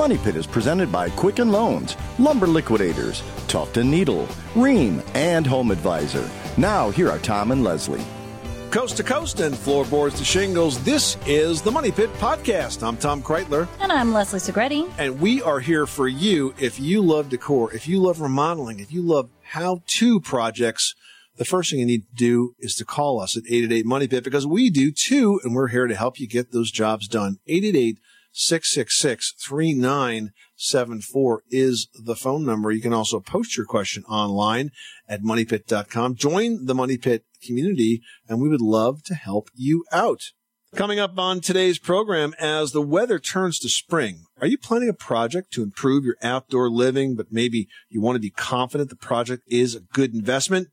Money Pit. The Money Pit is presented by Quicken Loans, Lumber Liquidators, Tuft and Needle, Rheem, and Home Advisor. Now, here are Tom and Leslie. Coast to coast and floorboards to shingles, this is the Money Pit Podcast. I'm Tom Kraeutler, And I'm Leslie Segrete. and we are here for you if you love decor, if you love remodeling, if you love how to projects. The first thing you need to do is to call us at 888 Money Pit because we do too, and we're here to help you get those jobs done. 888 666 3974 is the phone number. You can also post your question online at moneypit.com. Join the Money Pit community, and we would love to help you out. Coming up on today's program, as the weather turns to spring, are you planning a project to improve your outdoor living, but maybe you want to be confident the project is a good investment?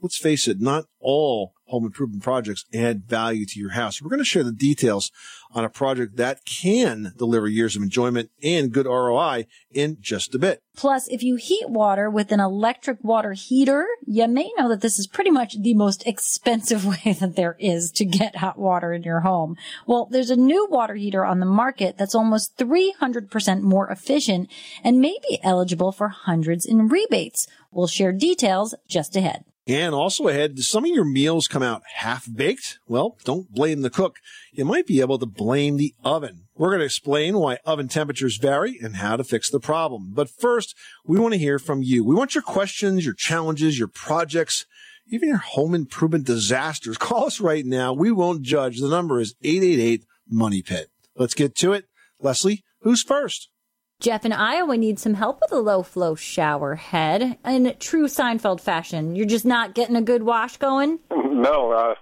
Let's face it, not all home improvement projects add value to your house. We're going to share the details on a project that can deliver years of enjoyment and good ROI in just a bit. Plus, if you heat water with an electric water heater, you may know that this is pretty much the most expensive way that there is to get hot water in your home. Well, there's a new water heater on the market that's almost 300% more efficient and may be eligible for hundreds in rebates. We'll share details just ahead. And also ahead, some of your meals come out half baked? Well, don't blame the cook. You might be able to blame the oven. We're going to explain why oven temperatures vary and how to fix the problem. But first, we want to hear from you. We want your questions, your challenges, your projects, even your home improvement disasters. Call us right now. We won't judge. The number is 888 Money Pit. Let's get to it. Leslie, who's first? Jeff in Iowa needs some help with a low flow shower head in true Seinfeld fashion. You're just not getting a good wash going. No, uh,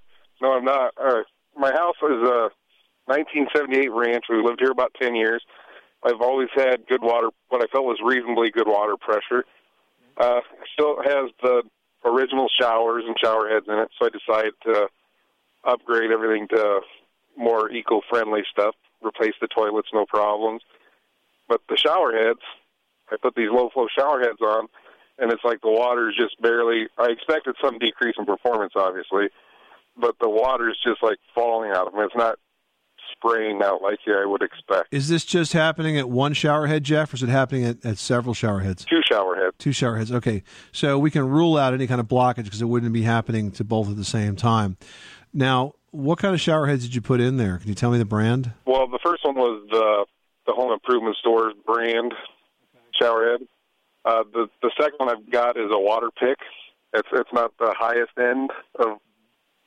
no, I'm not. Uh, my house is a 1978 ranch. We lived here about 10 years. I've always had good water, what I felt was reasonably good water pressure. Uh, still has the original showers and shower heads in it, so I decided to upgrade everything to more eco-friendly stuff. Replace the toilets, no problems. But the shower heads, I put these low-flow shower heads on, and it's like the water is just barely. I expected some decrease in performance, obviously, but the water is just like falling out of them. It's not spraying out like I would expect. Is this just happening at one shower head, Jeff, or is it happening at, at several shower heads? Two shower heads. Two shower heads. Okay. So we can rule out any kind of blockage because it wouldn't be happening to both at the same time. Now, what kind of shower heads did you put in there? Can you tell me the brand? Well, the first one was the the home improvement store's brand shower head. Uh, the the second one I've got is a water pick. It's it's not the highest end of.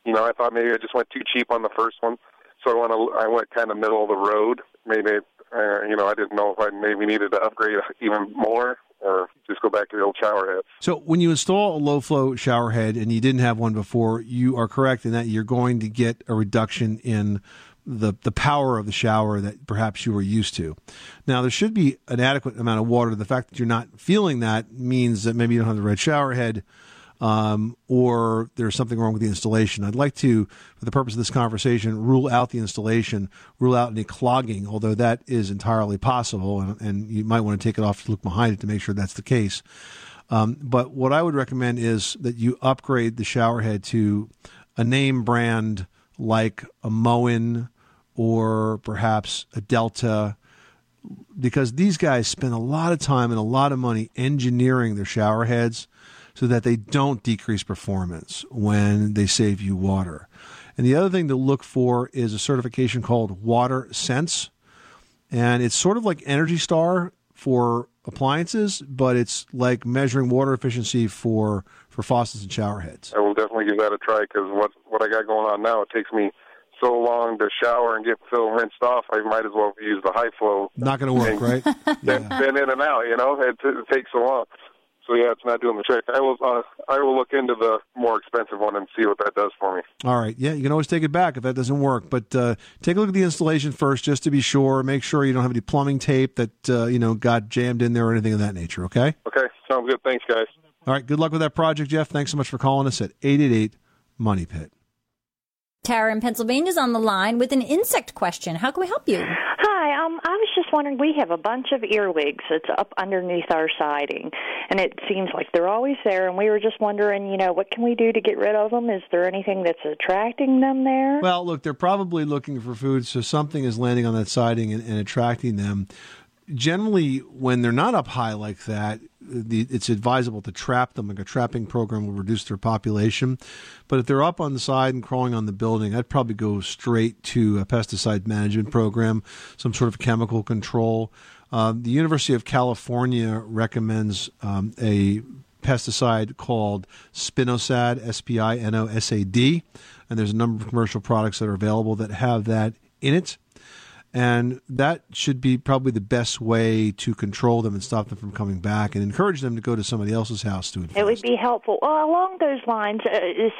You know, I thought maybe I just went too cheap on the first one, so I went a, I went kind of middle of the road. Maybe uh, you know I didn't know if I maybe needed to upgrade even more or just go back to the old shower head. So when you install a low flow shower head and you didn't have one before, you are correct in that you're going to get a reduction in the the power of the shower that perhaps you were used to. Now there should be an adequate amount of water. The fact that you're not feeling that means that maybe you don't have the right shower head. Um, or there's something wrong with the installation. I'd like to, for the purpose of this conversation, rule out the installation, rule out any clogging, although that is entirely possible, and, and you might want to take it off to look behind it to make sure that's the case. Um, but what I would recommend is that you upgrade the shower head to a name brand like a Moen or perhaps a Delta, because these guys spend a lot of time and a lot of money engineering their shower heads so that they don't decrease performance when they save you water. And the other thing to look for is a certification called Water Sense. And it's sort of like Energy Star for appliances, but it's like measuring water efficiency for, for faucets and shower heads. I will definitely give that a try because what what I got going on now, it takes me so long to shower and get so rinsed off. I might as well use the high flow. Not going to work, right? Been, been in and out, you know. It, it takes so long. So yeah, it's not doing the trick. I will uh, I will look into the more expensive one and see what that does for me. All right. Yeah, you can always take it back if that doesn't work. But uh, take a look at the installation first, just to be sure. Make sure you don't have any plumbing tape that uh, you know got jammed in there or anything of that nature. Okay. Okay, sounds good. Thanks, guys. All right. Good luck with that project, Jeff. Thanks so much for calling us at eight eight eight Money Pit. Tara in Pennsylvania is on the line with an insect question. How can we help you? Hi, Hi, um, I was just wondering. We have a bunch of earwigs that's up underneath our siding, and it seems like they're always there. And we were just wondering, you know, what can we do to get rid of them? Is there anything that's attracting them there? Well, look, they're probably looking for food, so something is landing on that siding and, and attracting them. Generally, when they're not up high like that, the, it's advisable to trap them. Like a trapping program will reduce their population. But if they're up on the side and crawling on the building, I'd probably go straight to a pesticide management program, some sort of chemical control. Uh, the University of California recommends um, a pesticide called Spinosad, S P I N O S A D, and there's a number of commercial products that are available that have that in it. And that should be probably the best way to control them and stop them from coming back and encourage them to go to somebody else's house to infest. It would be helpful. Well, along those lines, uh, as,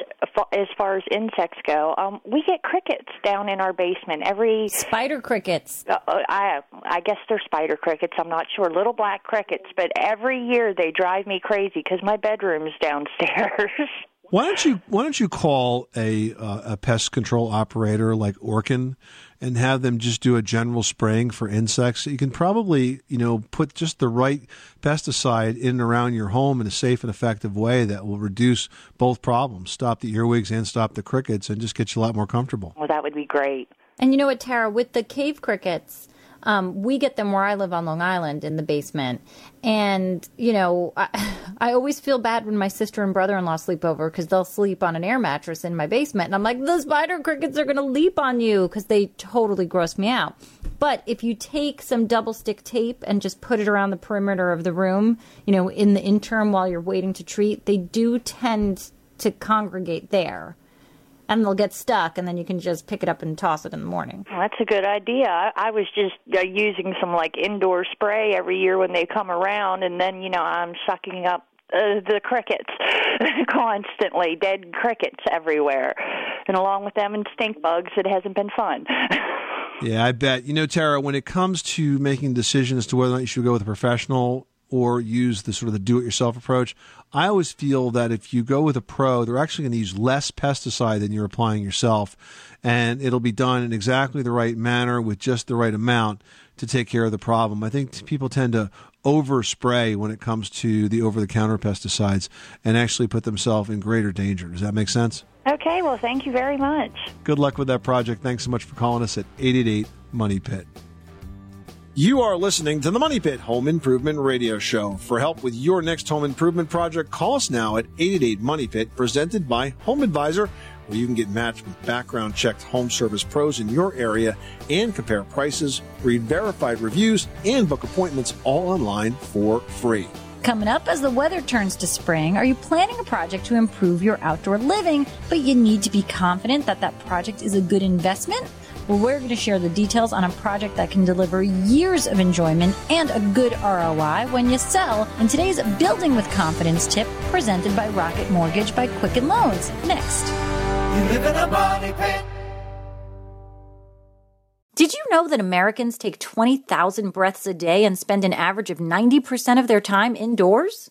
as far as insects go, um, we get crickets down in our basement every. Spider crickets. Uh, I I guess they're spider crickets. I'm not sure. Little black crickets, but every year they drive me crazy because my bedroom's downstairs. Why don't you Why don't you call a uh, a pest control operator like Orkin and have them just do a general spraying for insects? You can probably you know put just the right pesticide in and around your home in a safe and effective way that will reduce both problems, stop the earwigs and stop the crickets, and just get you a lot more comfortable. well, that would be great. And you know what, Tara, with the cave crickets, um, we get them where I live on Long Island in the basement. And, you know, I, I always feel bad when my sister and brother in law sleep over because they'll sleep on an air mattress in my basement. And I'm like, the spider crickets are going to leap on you because they totally gross me out. But if you take some double stick tape and just put it around the perimeter of the room, you know, in the interim while you're waiting to treat, they do tend to congregate there and they'll get stuck, and then you can just pick it up and toss it in the morning. Well, that's a good idea. I, I was just uh, using some like indoor spray every year when they come around, and then you know I'm sucking up uh, the crickets constantly, dead crickets everywhere, and along with them and stink bugs, it hasn't been fun. Yeah, I bet. You know, Tara, when it comes to making decisions as to whether or not you should go with a professional or use the sort of the do-it-yourself approach, I always feel that if you go with a pro, they're actually going to use less pesticide than you're applying yourself, and it'll be done in exactly the right manner with just the right amount to take care of the problem. I think people tend to overspray when it comes to the over-the-counter pesticides and actually put themselves in greater danger. Does that make sense? okay, well, thank you very much. Good luck with that project. Thanks so much for calling us at 888 Money Pit. You are listening to the Money Pit Home Improvement Radio Show. For help with your next home improvement project, call us now at 888 Money Pit, presented by Home Advisor, where you can get matched with background checked home service pros in your area and compare prices, read verified reviews, and book appointments all online for free. Coming up as the weather turns to spring, are you planning a project to improve your outdoor living, but you need to be confident that that project is a good investment? Well, we're going to share the details on a project that can deliver years of enjoyment and a good ROI when you sell in today's Building with Confidence tip presented by Rocket Mortgage by Quicken Loans. Next. You live in a money pit. Did you know that Americans take 20,000 breaths a day and spend an average of 90% of their time indoors?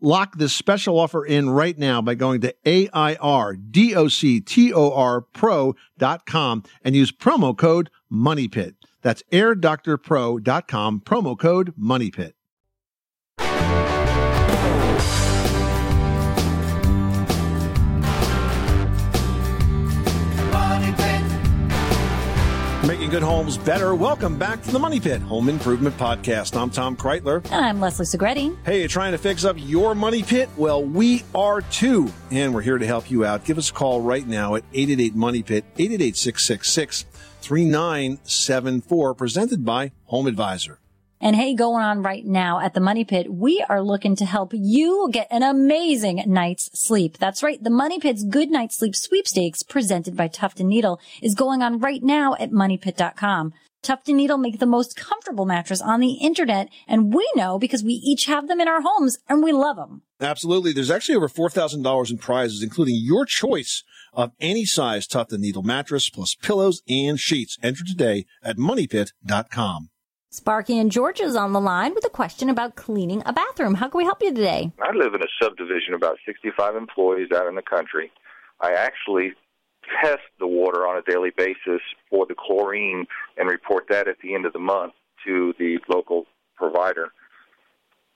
Lock this special offer in right now by going to A-I-R-D-O-C-T-O-R pro.com and use promo code MONEYPIT. That's airdoctorpro.com, promo code MONEYPIT. Making good homes better. Welcome back to the Money Pit Home Improvement Podcast. I'm Tom Kraeutler. And I'm Leslie Segrete. Hey, you trying to fix up your money pit? Well, we are too, and we're here to help you out. Give us a call right now at 888 Money Pit, 888 666 3974, presented by Home Advisor. And hey, going on right now at the Money Pit, we are looking to help you get an amazing night's sleep. That's right. The Money Pit's Good Night Sleep Sweepstakes presented by Tuft and Needle is going on right now at moneypit.com. Tuft and Needle make the most comfortable mattress on the internet, and we know because we each have them in our homes and we love them. Absolutely. There's actually over $4,000 in prizes, including your choice of any size Tuft and Needle mattress, plus pillows and sheets. Enter today at moneypit.com. Sparky and Georgia's on the line with a question about cleaning a bathroom. How can we help you today? I live in a subdivision about 65 employees out in the country. I actually test the water on a daily basis for the chlorine and report that at the end of the month to the local provider.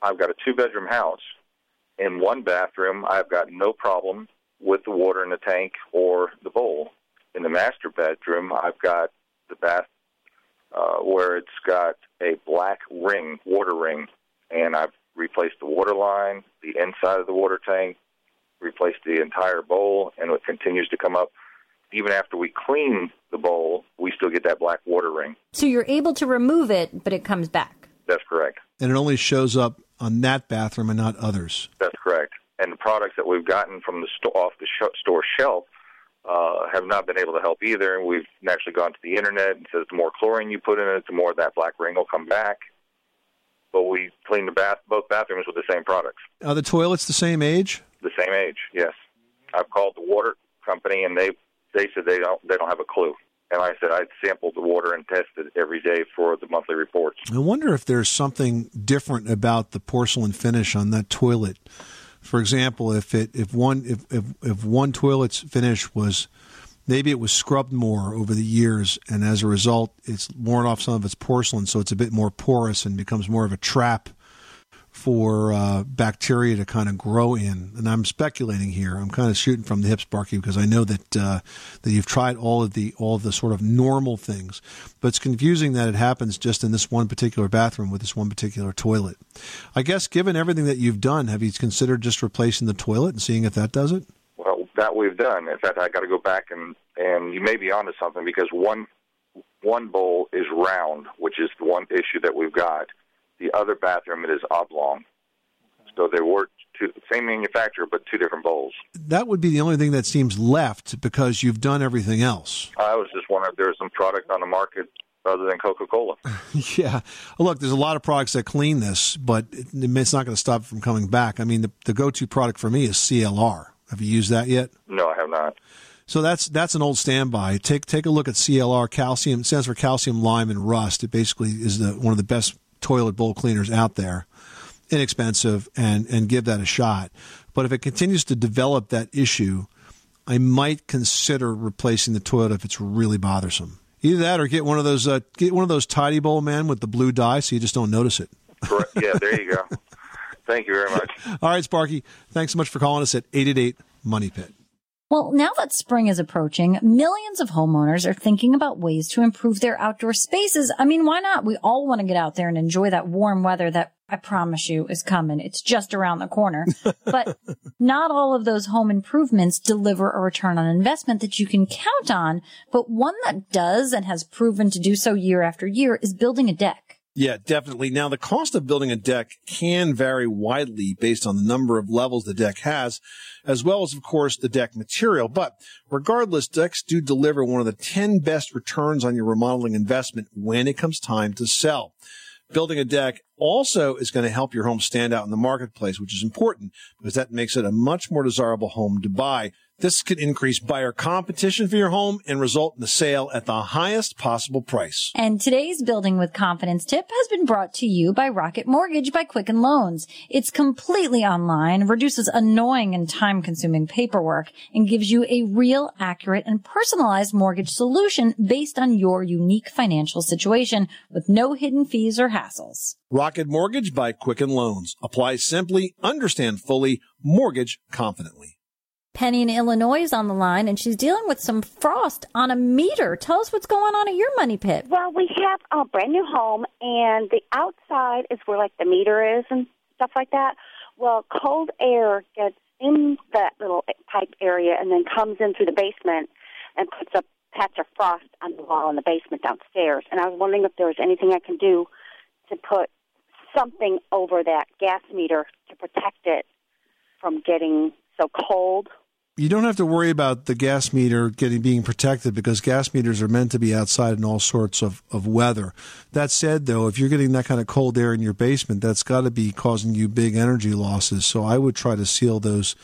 I've got a two bedroom house. In one bathroom, I've got no problem with the water in the tank or the bowl. In the master bedroom, I've got the bath uh, where it's got a black ring, water ring, and I've replaced the water line, the inside of the water tank, replaced the entire bowl, and it continues to come up. Even after we clean the bowl, we still get that black water ring. So you're able to remove it, but it comes back. That's correct. And it only shows up on that bathroom and not others. That's correct. And the products that we've gotten from the sto- off the sh- store shelf uh, have not been able to help either. And we've actually gone to the internet and says the more chlorine you put in it, the more of that black ring will come back. But we clean the bath both bathrooms with the same products, Are the toilets the same age? the same age. Yes, I've called the water company and they they said they don't they don't have a clue. And like I said I sampled the water and tested it every day for the monthly reports. I wonder if there's something different about the porcelain finish on that toilet. For example, if it if one if if, if one toilet's finish was maybe it was scrubbed more over the years, and as a result, it's worn off some of its porcelain, so it's a bit more porous and becomes more of a trap for uh, bacteria to kind of grow in. And I'm speculating here. I'm kind of shooting from the hip, Sparky, because I know that uh, that you've tried all of the all of the sort of normal things, but it's confusing that it happens just in this one particular bathroom with this one particular toilet. I guess, given everything that you've done, have you considered just replacing the toilet and seeing if that does it? Well, that we've done. In fact, I got to go back and and you may be onto something because one one bowl is round, which is the one issue that we've got. The other bathroom it is oblong. So they were two, same manufacturer but two different bowls. That would be the only thing that seems left because you've done everything else. I was just wondering if there was some product on the market other than Coca Cola. Yeah. Look, there's a lot of products that clean this, but it's not going to stop it from coming back. I mean, the, the go-to product for me is CLR. Have you used that yet? No, I have not. So that's that's an old standby. Take take a look at CLR calcium. It stands for calcium, lime, and rust. It basically is the one of the best toilet bowl cleaners out there. Inexpensive and and give that a shot. But if it continues to develop that issue, I might consider replacing the toilet if it's really bothersome. Either that or get one of those uh, get one of those tidy bowl men with the blue dye so you just don't notice it. Correct. Yeah, there you go. Thank you very much. All right, Sparky. Thanks so much for calling us at 888 Money Pit. Well, now that spring is approaching, millions of homeowners are thinking about ways to improve their outdoor spaces. I mean, why not? We all want to get out there and enjoy that warm weather that I promise you is coming. It's just around the corner. but not all of those home improvements deliver a return on investment that you can count on. But one that does and has proven to do so year after year is building a deck. Yeah, definitely. Now, the cost of building a deck can vary widely based on the number of levels the deck has, as well as, of course, the deck material. But regardless, decks do deliver one of the 10 best returns on your remodeling investment when it comes time to sell. Building a deck also is going to help your home stand out in the marketplace, which is important because that makes it a much more desirable home to buy. This could increase buyer competition for your home and result in the sale at the highest possible price. And today's Building with Confidence tip has been brought to you by Rocket Mortgage by Quicken Loans. It's completely online, reduces annoying and time consuming paperwork, and gives you a real, accurate, and personalized mortgage solution based on your unique financial situation with no hidden fees or hassles. Rocket Mortgage by Quicken Loans. Apply simply, understand fully, mortgage confidently. Penny in Illinois is on the line, and she's dealing with some frost on a meter. Tell us what's going on at your money pit. Well, we have a brand new home, and the outside is where like the meter is and stuff like that. Well, cold air gets in that little pipe area and then comes in through the basement and puts a patch of frost on the wall in the basement downstairs. And I was wondering if there was anything I can do to put something over that gas meter to protect it from getting so cold. You don't have to worry about the gas meter getting being protected because gas meters are meant to be outside in all sorts of, of weather. That said, though, if you're getting that kind of cold air in your basement, that's got to be causing you big energy losses. So I would try to seal those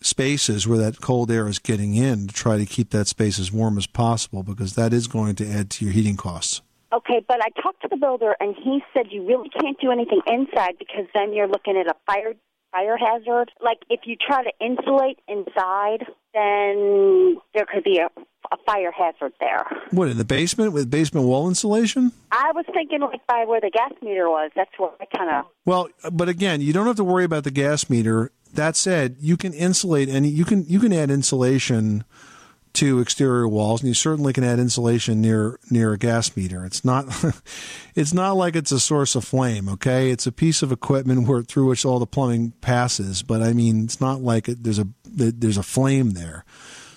spaces where that cold air is getting in to try to keep that space as warm as possible because that is going to add to your heating costs. Okay, but I talked to the builder and he said you really can't do anything inside because then you're looking at a fire fire hazard. Like if you try to insulate inside, then there could be a, a fire hazard there. What, in the basement with basement wall insulation? I was thinking like by where the gas meter was. That's where I kind of Well, but again, you don't have to worry about the gas meter. That said, you can insulate any you can you can add insulation to exterior walls, and you certainly can add insulation near near a gas meter. It's not it's not like it's a source of flame. Okay, it's a piece of equipment where through which all the plumbing passes. But I mean, it's not like it, there's a there's a flame there.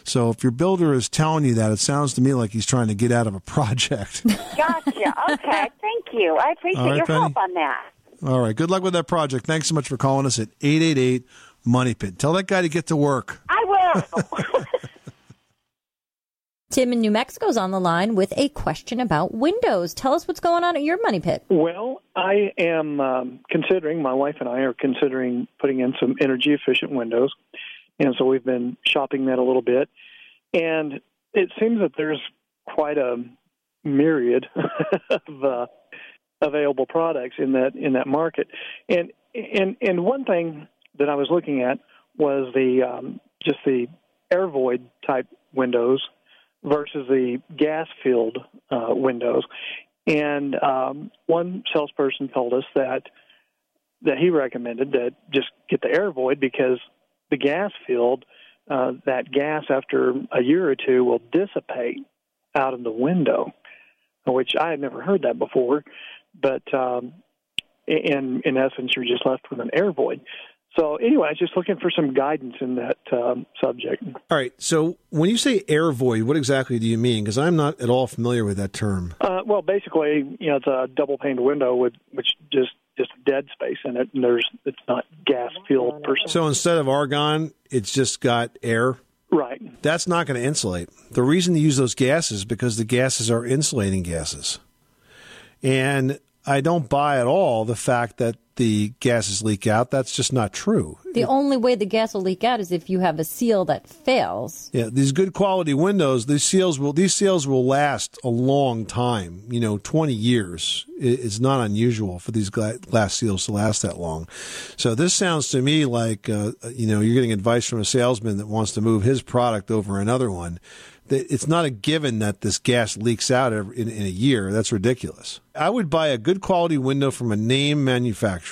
So if your builder is telling you that, it sounds to me like he's trying to get out of a project. gotcha. okay, thank you. I appreciate right, your Penny. help on that. all right, good luck with that project. Thanks so much for calling us at eight eight eight Money Pit. Tell that guy to get to work. I will. Tim in New Mexico is on the line with a question about windows. Tell us what's going on at your money pit. Well, I am um, considering, my wife and I are considering putting in some energy efficient windows. And so we've been shopping that a little bit. And it seems that there's quite a myriad of uh, available products in that in that market. And and and one thing that I was looking at was the um, just the air void type windows versus the gas filled uh, windows. And um, one salesperson told us that that he recommended that just get the air void because the gas filled uh, that gas after a year or two will dissipate out of the window, which I had never heard that before. But um, in in essence, you're just left with an air void. So anyway, I was just looking for some guidance in that um, subject. All right. So when you say air void, what exactly do you mean? Because I'm not at all familiar with that term. Uh, well, basically, you know, it's a double paned window with which just just dead space in it, and there's it's not gas filled per se. So instead of argon, it's just got air. Right. That's not going to insulate. The reason to use those gases is because the gases are insulating gases. And I don't buy at all the fact that the gases leak out. That's just not true. The only way the gas will leak out is if you have a seal that fails. Yeah, these good quality windows, these seals will these seals will last a long time. You know, twenty years. It- It's not unusual for these gla- glass seals to last that long. So this sounds to me like uh, you know you're getting advice from a salesman that wants to move his product over another one. It's not a given that this gas leaks out in, in a year. That's ridiculous. I would buy a good quality window from a name manufacturer.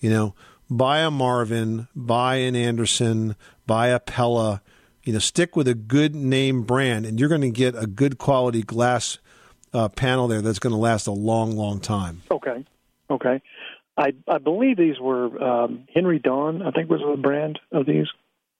You know, buy a Marvin, buy an Andersen, buy a Pella. You know, stick with a good name brand, and you're going to get a good quality glass uh, panel there that's going to last a long, long time. Okay. Okay. I I believe these were um, Henry Dawn. I think was the brand of these.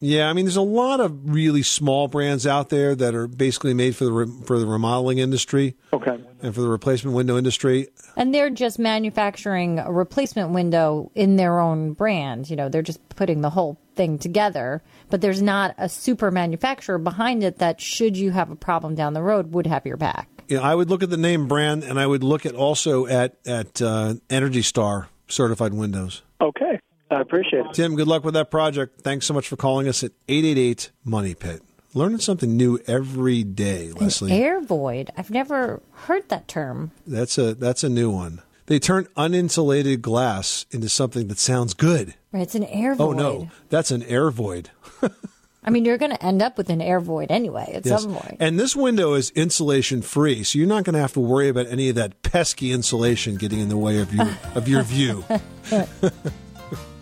Yeah, I mean, there's a lot of really small brands out there that are basically made for the re- for the remodeling industry Okay. and for the replacement window industry. And they're just manufacturing a replacement window in their own brand. You know, they're just putting the whole thing together. But there's not a super manufacturer behind it that, should you have a problem down the road, would have your back. Yeah, I would look at the name brand, and I would look at also at at uh, Energy Star certified windows. Okay. I appreciate it. Tim, good luck with that project. Thanks so much for calling us at 888 Money Pit. Learning something new every day, Leslie. Air void. I've never heard that term. That's a that's a new one. They turn uninsulated glass into something that sounds good. Right, It's an air void. Oh no, that's an air void. I mean, you're going to end up with an air void anyway at Yes. some point. And this window is insulation free, so you're not going to have to worry about any of that pesky insulation getting in the way of your of your view.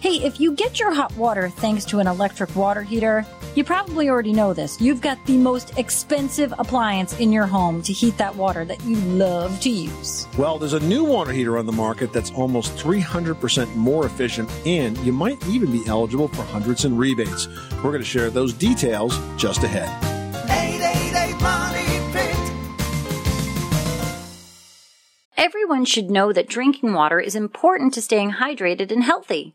Hey, if you get your hot water thanks to an electric water heater, you probably already know this. You've got the most expensive appliance in your home to heat that water that you love to use. Well, there's a new water heater on the market that's almost 300% more efficient, and you might even be eligible for hundreds in rebates. We're going to share those details just ahead. 888 Money Pit. Everyone should know that drinking water is important to staying hydrated and healthy.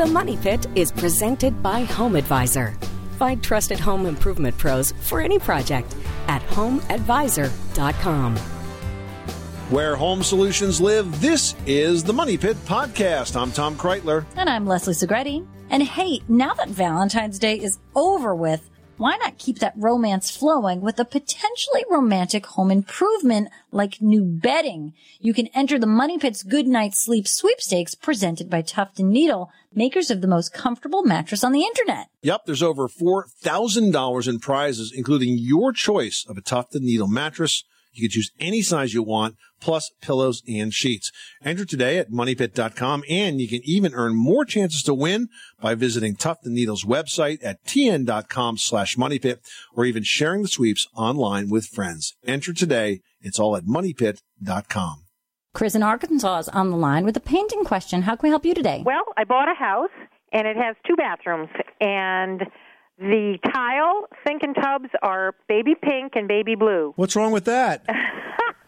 The Money Pit is presented by Home Advisor. Find trusted home improvement pros for any project at homeadvisor.com. Where home solutions live, this is the Money Pit Podcast. I'm Tom Kraeutler. And I'm Leslie Segrete. And hey, now that Valentine's Day is over with, why not keep that romance flowing with a potentially romantic home improvement like new bedding? You can enter the Money Pit's Good Night Sleep sweepstakes presented by Tuft and Needle, makers of the most comfortable mattress on the internet. Yep, there's over $4,000 in prizes, including your choice of a Tuft and Needle mattress. You can choose any size you want, plus pillows and sheets. Enter today at moneypit.com and you can even earn more chances to win by visiting Tuft and Needle's website at tn.com slash moneypit or even sharing the sweeps online with friends. Enter today. It's all at moneypit.com. Chris in Arkansas is on the line with a painting question. How can we help you today? Well, I bought a house and it has two bathrooms and the tile sink and tubs are baby pink and baby blue. What's wrong with that?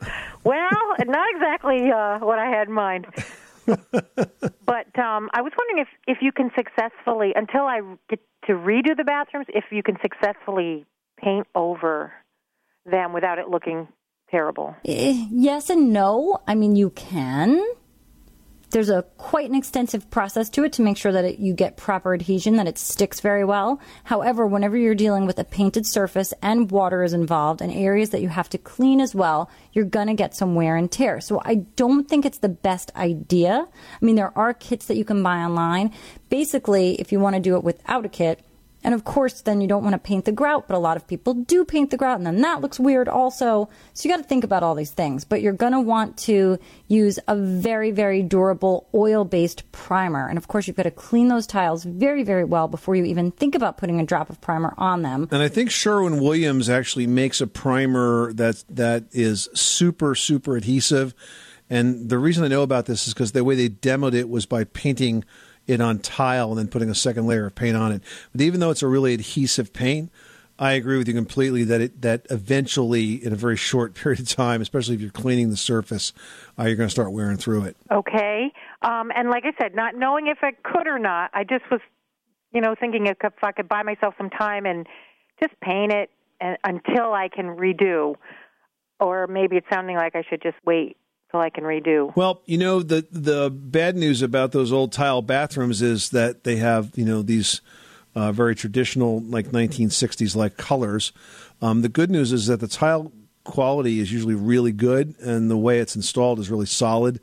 Well, not exactly uh, what I had in mind. but um, I was wondering if if you can successfully until I get to redo the bathrooms, if you can successfully paint over them without it looking terrible. Eh, yes and no. I mean, you can. There's a quite an extensive process to it to make sure that it, you get proper adhesion, that it sticks very well. However, whenever you're dealing with a painted surface and water is involved and areas that you have to clean as well, you're gonna get some wear and tear. So I don't think it's the best idea. I mean, there are kits that you can buy online. Basically, if you want to do it without a kit, and of course, then you don't want to paint the grout, but a lot of people do paint the grout, and then that looks weird also. So you got to think about all these things. But you're going to want to use a very, very durable oil based primer. And of course, you've got to clean those tiles very, very well before you even think about putting a drop of primer on them. And I think Sherwin Williams actually makes a primer that that is super super adhesive. And the reason I know about this is because the way they demoed it was by painting it on tile and then putting a second layer of paint on it. But even though it's a really adhesive paint, I agree with you completely that it that eventually, in a very short period of time, especially if you're cleaning the surface, uh, you're going to start wearing through it. Okay. Um, and like I said, not knowing if I could or not, I just was, you know, thinking if, I could buy myself some time and just paint it and, until I can redo. Or maybe it's sounding like I should just wait till I can redo. Well, you know the the bad news about those old tile bathrooms is that they have you know these uh, very traditional like 1960s like colors. Um, the good news is that the tile quality is usually really good, and the way it's installed is really solid.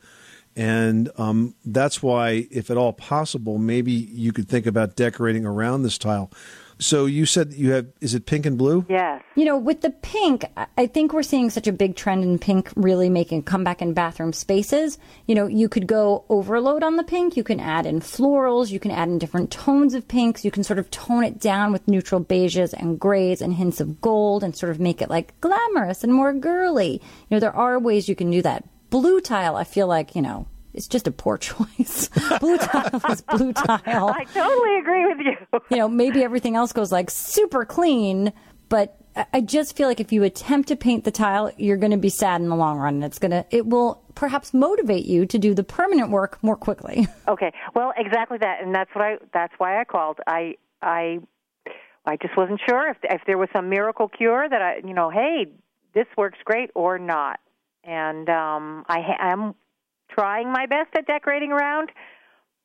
And um, that's why, if at all possible, maybe you could think about decorating around this tile. So you said you have is it pink and blue? Yes. You know, with the pink, I- I think we're seeing such a big trend in pink really making a comeback in bathroom spaces. You know, you could go overload on the pink. You can add in florals. You can add in different tones of pinks. You can sort of tone it down with neutral beiges and grays and hints of gold and sort of make it like glamorous and more girly. You know, there are ways you can do that. Blue tile, I feel like, you know, it's just a poor choice. blue tile is blue tile. I totally agree with you. you know, maybe everything else goes like super clean, but I- just feel like if you attempt to paint the tile, you're going to be sad in the long run. And it's going to, it will perhaps motivate you to do the permanent work more quickly. Okay. Well, exactly that, and that's what I. That's why I called. I. I. I just wasn't sure if if there was some miracle cure that I, you know, hey, this works great or not. And um, I am trying my best at decorating around,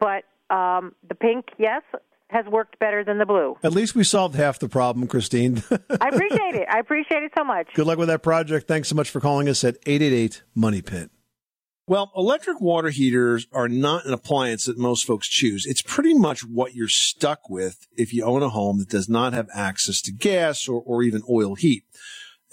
but um, the pink, yes, has worked better than the blue. At least we solved half the problem, Christine. I appreciate it. I appreciate it so much. Good luck with that project. Thanks so much for calling us at 888 Money Pit. Well, electric water heaters are not an appliance that most folks choose. It's pretty much what you're stuck with if you own a home that does not have access to gas or, or even oil heat.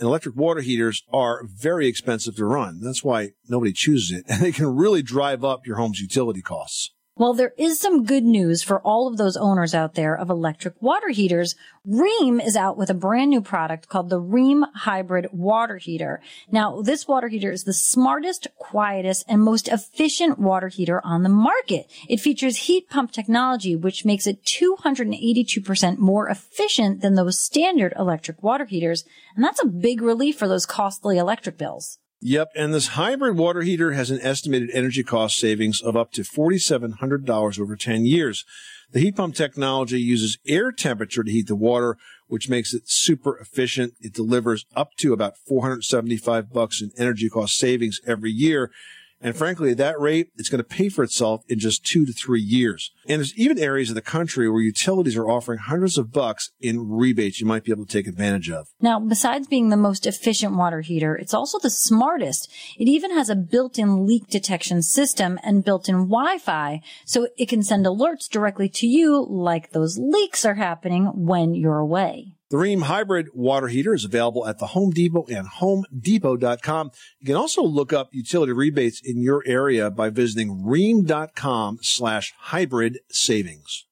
And electric water heaters are very expensive to run. That's why nobody chooses it. And they can really drive up your home's utility costs. Well, there is some good news for all of those owners out there of electric water heaters. Rheem is out with a brand new product called the Rheem Hybrid Water Heater. Now, this water heater is the smartest, quietest, and most efficient water heater on the market. It features heat pump technology, which makes it 282% more efficient than those standard electric water heaters. And that's a big relief for those costly electric bills. Yep. And this hybrid water heater has an estimated energy cost savings of up to $4,700 over 10 years. The heat pump technology uses air temperature to heat the water, which makes it super efficient. It delivers up to about 475 bucks in energy cost savings every year. And frankly, at that rate, it's going to pay for itself in just two to three years. And there's even areas of the country where utilities are offering hundreds of bucks in rebates you might be able to take advantage of. Now, besides being the most efficient water heater, it's also the smartest. It even has a built-in leak detection system and built-in Wi-Fi, so it can send alerts directly to you like those leaks are happening when you're away. The Rheem Hybrid Water Heater is available at the Home Depot and HomeDepot.com. You can also look up utility rebates in your area by visiting rheem.com slash hybrid savings.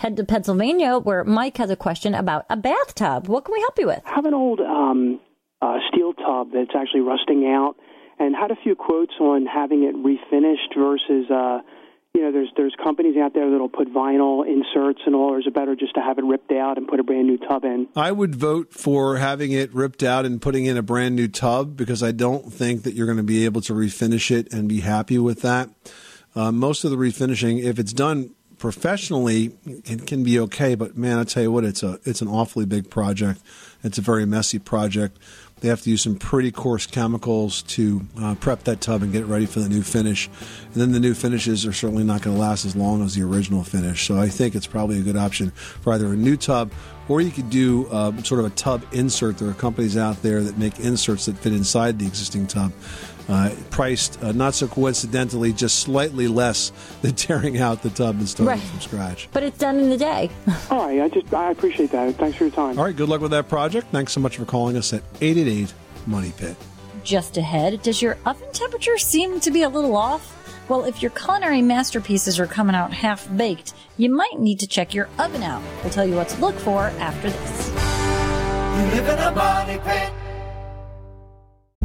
Head to Pennsylvania where Mike has a question about a bathtub. What can we help you with? I have an old um, uh, steel tub that's actually rusting out, and had a few quotes on having it refinished versus, uh, you know, there's there's companies out there that'll put vinyl inserts and all. Or is it better just to have it ripped out and put a brand new tub in? I would vote for having it ripped out and putting in a brand new tub because I don't think that you're going to be able to refinish it and be happy with that. Uh, most of the refinishing, if it's done professionally, it can be okay. But man, I tell you what, it's a it's an awfully big project. It's a very messy project. They have to use some pretty coarse chemicals to uh, prep that tub and get it ready for the new finish. And then the new finishes are certainly not going to last as long as the original finish. So I think it's probably a good option for either a new tub or you could do uh, sort of a tub insert. There are companies out there that make inserts that fit inside the existing tub. Uh, priced uh, not so coincidentally, just slightly less than tearing out the tub and starting Right. from scratch. But it's done in the day. All right, I just I appreciate that. Thanks for your time. All right, good luck with that project. Thanks so much for calling us at 888 Money Pit. Just ahead, does your oven temperature seem to be a little off? Well, if your culinary masterpieces are coming out half baked, you might need to check your oven out. We'll tell you what to look for after this. You live in a money pit.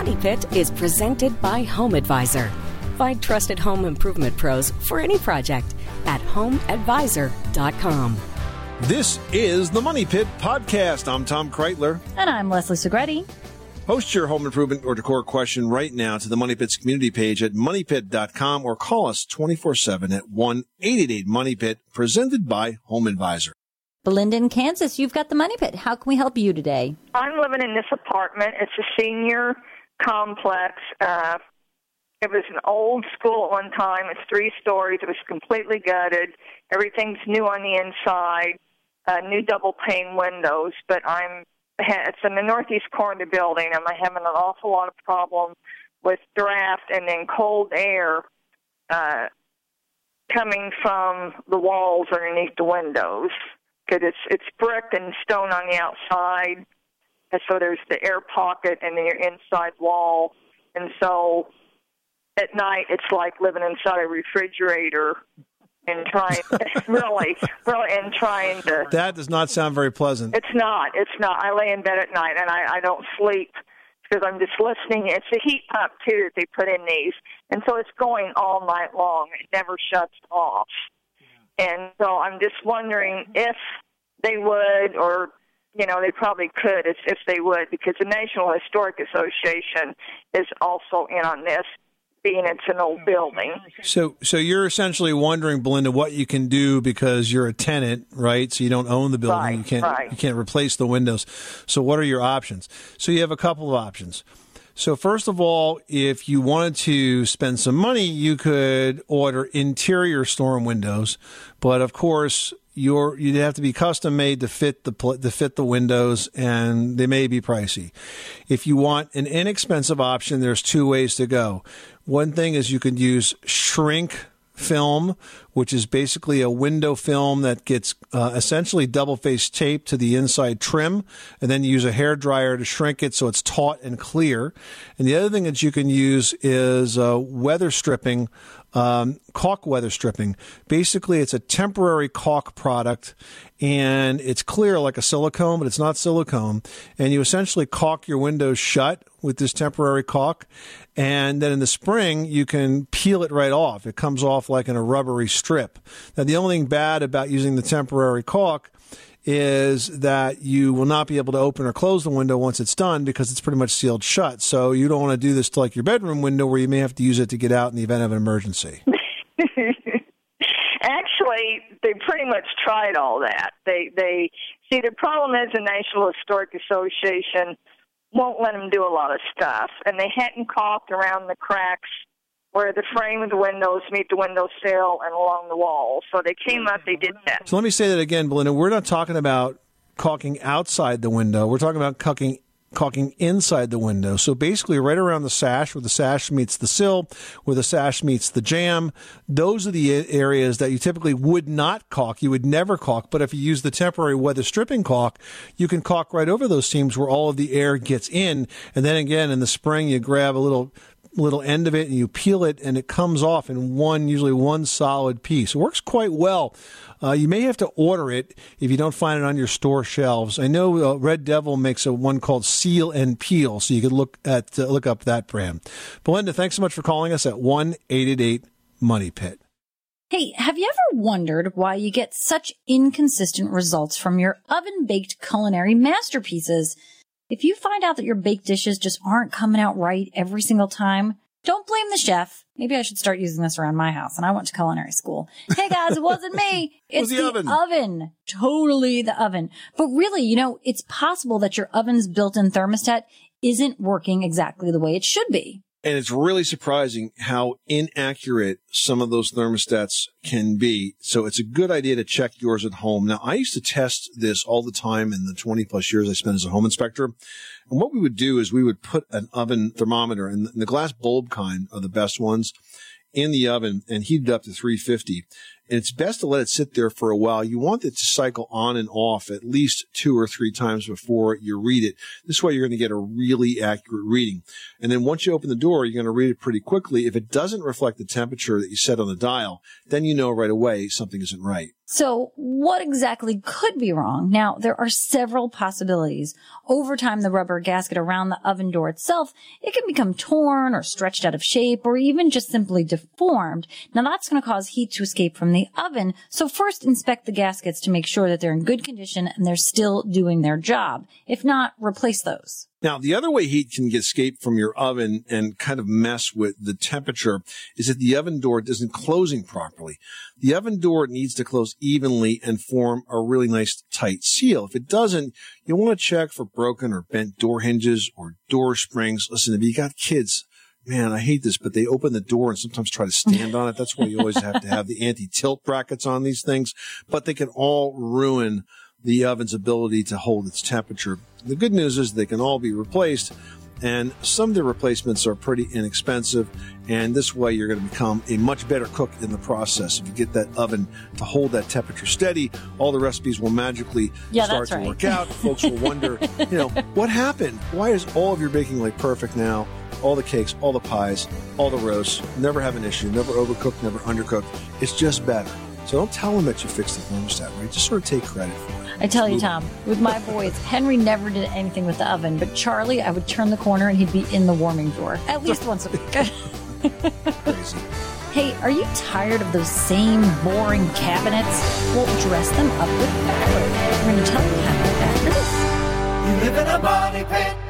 Money Pit is presented by Home Advisor. Find trusted home improvement pros for any project at homeadvisor.com. This is the Money Pit Podcast. I'm Tom Kraeutler. And I'm Leslie Segrete. Post your home improvement or decor question right now to the Money Pit's community page at moneypit.com or call us 24 7 at 1 888 Money Pit, presented by Home Advisor. Belinda in Kansas, you've got the Money Pit. How can we help you today? I'm living in this apartment. It's a senior complex. Uh, it was an old school at one time. It's three stories. It was completely gutted. Everything's new on the inside. Uh, new double pane windows. But I'm it's in the northeast corner of the building. and I'm having an awful lot of problem with draft and then cold air uh, coming from the walls underneath the windows because it's it's brick and stone on the outside, and so there's the air pocket and the inside wall, and so at night it's like living inside a refrigerator and trying really really and trying to That does not sound very pleasant. it's not it's not. I lay in bed at night and i i don't sleep because i'm just listening. It's a heat pump too that they put in these. And so it's going all night long. It never shuts off. And so i'm just wondering if they would or you know they probably could if, if they would because the national historic association is also in on this being it's an old building So, so you're essentially wondering, Belinda, what you can do because you're a tenant, right? So you don't own the building. you can't right. you can't replace the windows. So, what are your options? So you have a couple of options. So first of all, if you wanted to spend some money, you could order interior storm windows, but of course, you're you'd have to be custom made to fit the to fit the windows, and they may be pricey. If you want an inexpensive option, there's two ways to go. One thing is you can use shrink film, which is basically a window film that gets uh, essentially double face tape to the inside trim, and then you use a hair dryer to shrink it so it's taut and clear. And the other thing that you can use is uh, weather stripping. Um, caulk weather stripping. Basically, it's a temporary caulk product and it's clear like a silicone, but it's not silicone. And you essentially caulk your windows shut with this temporary caulk. And then in the spring, you can peel it right off. It comes off like in a rubbery strip. Now, the only thing bad about using the temporary caulk is that you will not be able to open or close the window once it's done because it's pretty much sealed shut. So you don't want to do this to like your bedroom window where you may have to use it to get out in the event of an emergency. Actually, they pretty much tried all that. They they see the problem is the National Historic Association won't let them do a lot of stuff, and they hadn't caulked around the cracks where the frame of the windows meet the window sill and along the walls. So they came up, they did that. So let me say that again, Belinda. We're not talking about caulking outside the window. We're talking about caulking caulking inside the window. So basically, right around the sash, where the sash meets the sill, where the sash meets the jamb, those are the areas that you typically would not caulk. You would never caulk. But if you use the temporary weather stripping caulk, you can caulk right over those seams where all of the air gets in. And then again, in the spring, you grab a little little end of it and you peel it and it comes off in one usually one solid piece. It works quite well. Uh, you may have to order it if you don't find it on your store shelves. I know uh, red devil makes a one called seal and peel so you could look at uh, look up that brand. Belinda thanks so much for calling us at 1-888 money pit. Hey, have you ever wondered why you get such inconsistent results from your oven baked culinary masterpieces? If you find out that your baked dishes just aren't coming out right every single time, don't blame the chef. Maybe I should start using this around my house. And I went to culinary school. Hey guys, it wasn't me. It was It's the the, oven. oven. Totally the oven. But really, you know, it's possible that your oven's built-in thermostat isn't working exactly the way it should be. And it's really surprising how inaccurate some of those thermostats can be. So it's a good idea to check yours at home. Now, I used to test this all the time in the 20 plus years I spent as a home inspector. And what we would do is we would put an oven thermometer and the glass bulb kind are the best ones in the oven and heat it up to 350. And it's best to let it sit there for a while. You want it to cycle on and off at least two or three times before you read it. This way you're going to get a really accurate reading. And then once you open the door, you're going to read it pretty quickly. If it doesn't reflect the temperature that you set on the dial, then you know right away something isn't right. So what exactly could be wrong? Now, there are several possibilities. Over time, the rubber gasket around the oven door itself, it can become torn or stretched out of shape or even just simply deformed. Now, that's going to cause heat to escape from the oven. So first inspect the gaskets to make sure that they're in good condition and they're still doing their job. If not, replace those. Now, the other way heat can get escaped from your oven and kind of mess with the temperature is that the oven door isn't closing properly. The oven door needs to close evenly and form a really nice tight seal. If it doesn't, you want to check for broken or bent door hinges or door springs. Listen, if you got kids, man, I hate this, but they open the door and sometimes try to stand on it. That's why you always have to have the anti-tilt brackets on these things, but they can all ruin the oven's ability to hold its temperature. The good news is they can all be replaced, and some of the replacements are pretty inexpensive. And this way, you're going to become a much better cook in the process. If you get that oven to hold that temperature steady, all the recipes will magically Yeah, start to right. work out. Folks will wonder, you know, what happened? Why is all of your baking like perfect now? All the cakes, all the pies, all the roasts, never have an issue, never overcooked, never undercooked. It's just better. So don't tell them that you fixed the thermostat, right? Just sort of take credit for it. I tell you, Tom, with my boys, Henry never did anything with the oven, but Charlie, I would turn the corner and he'd be in the warming drawer at least once a week. hey, are you tired of those same boring cabinets? Well, dress them up with fabric. We're going to tell you how after this. You live in a money pit.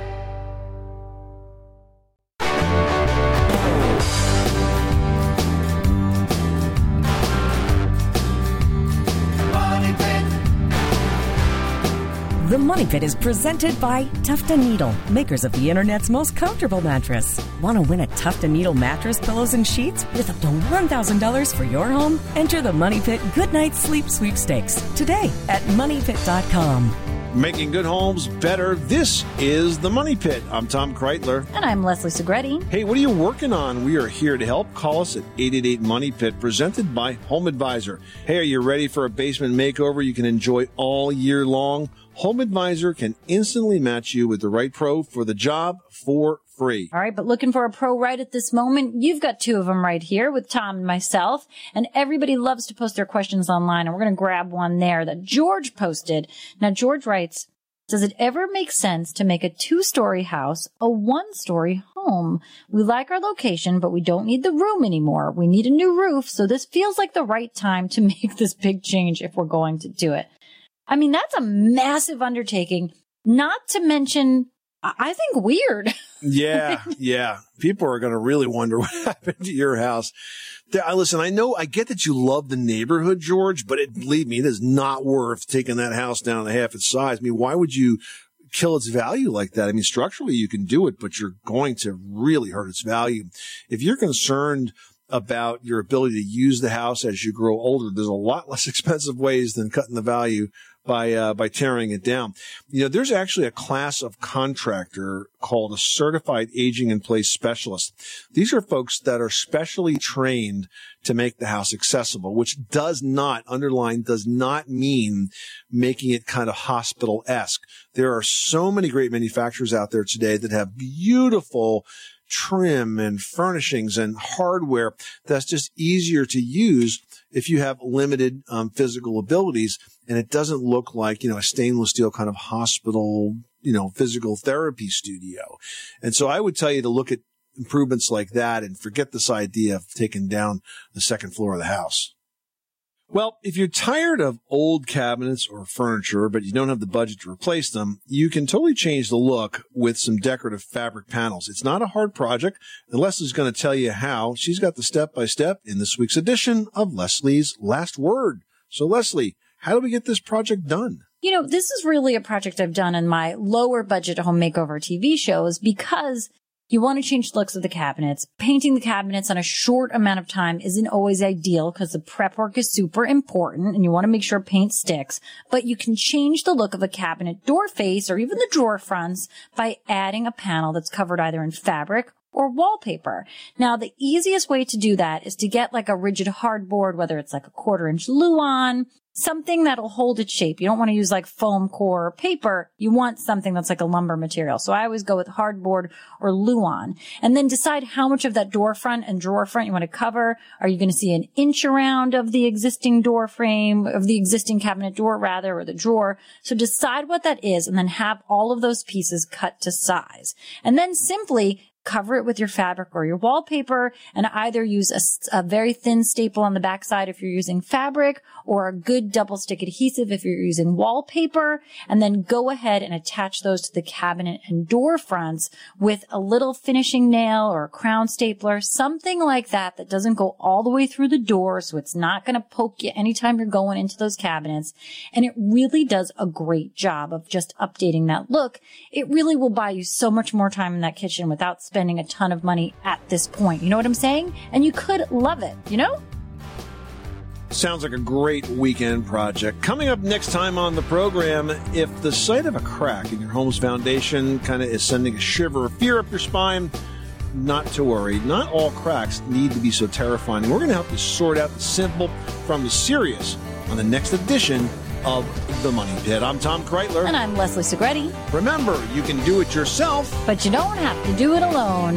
The Money Pit is presented by Tuft & Needle, makers of the internet's most comfortable mattress. Want to win a Tuft & Needle mattress, pillows, and sheets with up to $1,000 for your home? Enter the Money Pit Goodnight Sleep Sweepstakes today at moneypit.com. Making good homes better. This is the Money Pit. I'm Tom Kraeutler. And I'm Leslie Segrete. Hey, what are you working on? We are here to help. Call us at 888 Money Pit, presented by Home Advisor. Hey, are you ready for a basement makeover you can enjoy all year long? Home Advisor can instantly match you with the right pro for the job for free. All right, but looking for a pro right at this moment? You've got two of them right here with Tom and myself. And everybody loves to post their questions online. And we're going to grab one there that George posted. Now, George writes, does it ever make sense to make a two story house a one story home? We like our location, but we don't need the room anymore. We need a new roof. So this feels like the right time to make this big change if we're going to do it. I mean, that's a massive undertaking, not to mention, I think weird. Yeah, yeah. People are going to really wonder what happened to your house. I listen, I know, I get that you love the neighborhood, George, but it, believe me, it is not worth taking that house down to half its size. I mean, why would you kill its value like that? I mean, structurally you can do it, but you're going to really hurt its value. If you're concerned about your ability to use the house as you grow older, there's a lot less expensive ways than cutting the value by uh, by tearing it down. You know, there's actually a class of contractor called a certified aging in place specialist. These are folks that are specially trained to make the house accessible, which does not underline does not mean making it kind of hospital esque. There are so many great manufacturers out there today that have beautiful trim and furnishings and hardware that's just easier to use if you have limited um, physical abilities and it doesn't look like, you know, a stainless steel kind of hospital, you know, physical therapy studio. And so I would tell you to look at improvements like that and forget this idea of taking down the second floor of the house. Well, if you're tired of old cabinets or furniture, but you don't have the budget to replace them, you can totally change the look with some decorative fabric panels. It's not a hard project, and Leslie's going to tell you how. She's got the step by step in this week's edition of Leslie's Last Word. So, Leslie, how do we get this project done? You know, this is really a project I've done in my lower budget home makeover TV shows because You want to change the looks of the cabinets. Painting the cabinets on a short amount of time isn't always ideal because the prep work is super important and you want to make sure paint sticks. But you can change the look of a cabinet door face or even the drawer fronts by adding a panel that's covered either in fabric or wallpaper. Now, the easiest way to do that is to get like a rigid hardboard, whether it's like a quarter inch Luan, something that'll hold its shape. You don't want to use like foam core or paper. You want something that's like a lumber material. So I always go with hardboard or Luan and then decide how much of that door front and drawer front you want to cover. Are you going to see an inch around of the existing door frame of the existing cabinet door rather or the drawer? So decide what that is and then have all of those pieces cut to size and then simply cover it with your fabric or your wallpaper and either use a, a, very thin staple on the backside if you're using fabric or a good double stick adhesive if you're using wallpaper and then go ahead and attach those to the cabinet and door fronts with a little finishing nail or a crown stapler, something like that that doesn't go all the way through the door so it's not going to poke you anytime you're going into those cabinets. And it really does a great job of just updating that look. It really will buy you so much more time in that kitchen without spending a ton of money at this point. You know what I'm saying? And you could love it, you know? Sounds like a great weekend project. Coming up next time on the program, if the sight of a crack in your home's foundation kind of is sending a shiver of fear up your spine, not to worry. Not all cracks need to be so terrifying. We're going to help you sort out the simple from the serious on the next edition of The Money Pit. I'm Tom Kraeutler. And I'm Leslie Segrete. Remember, you can do it yourself, but you don't have to do it alone.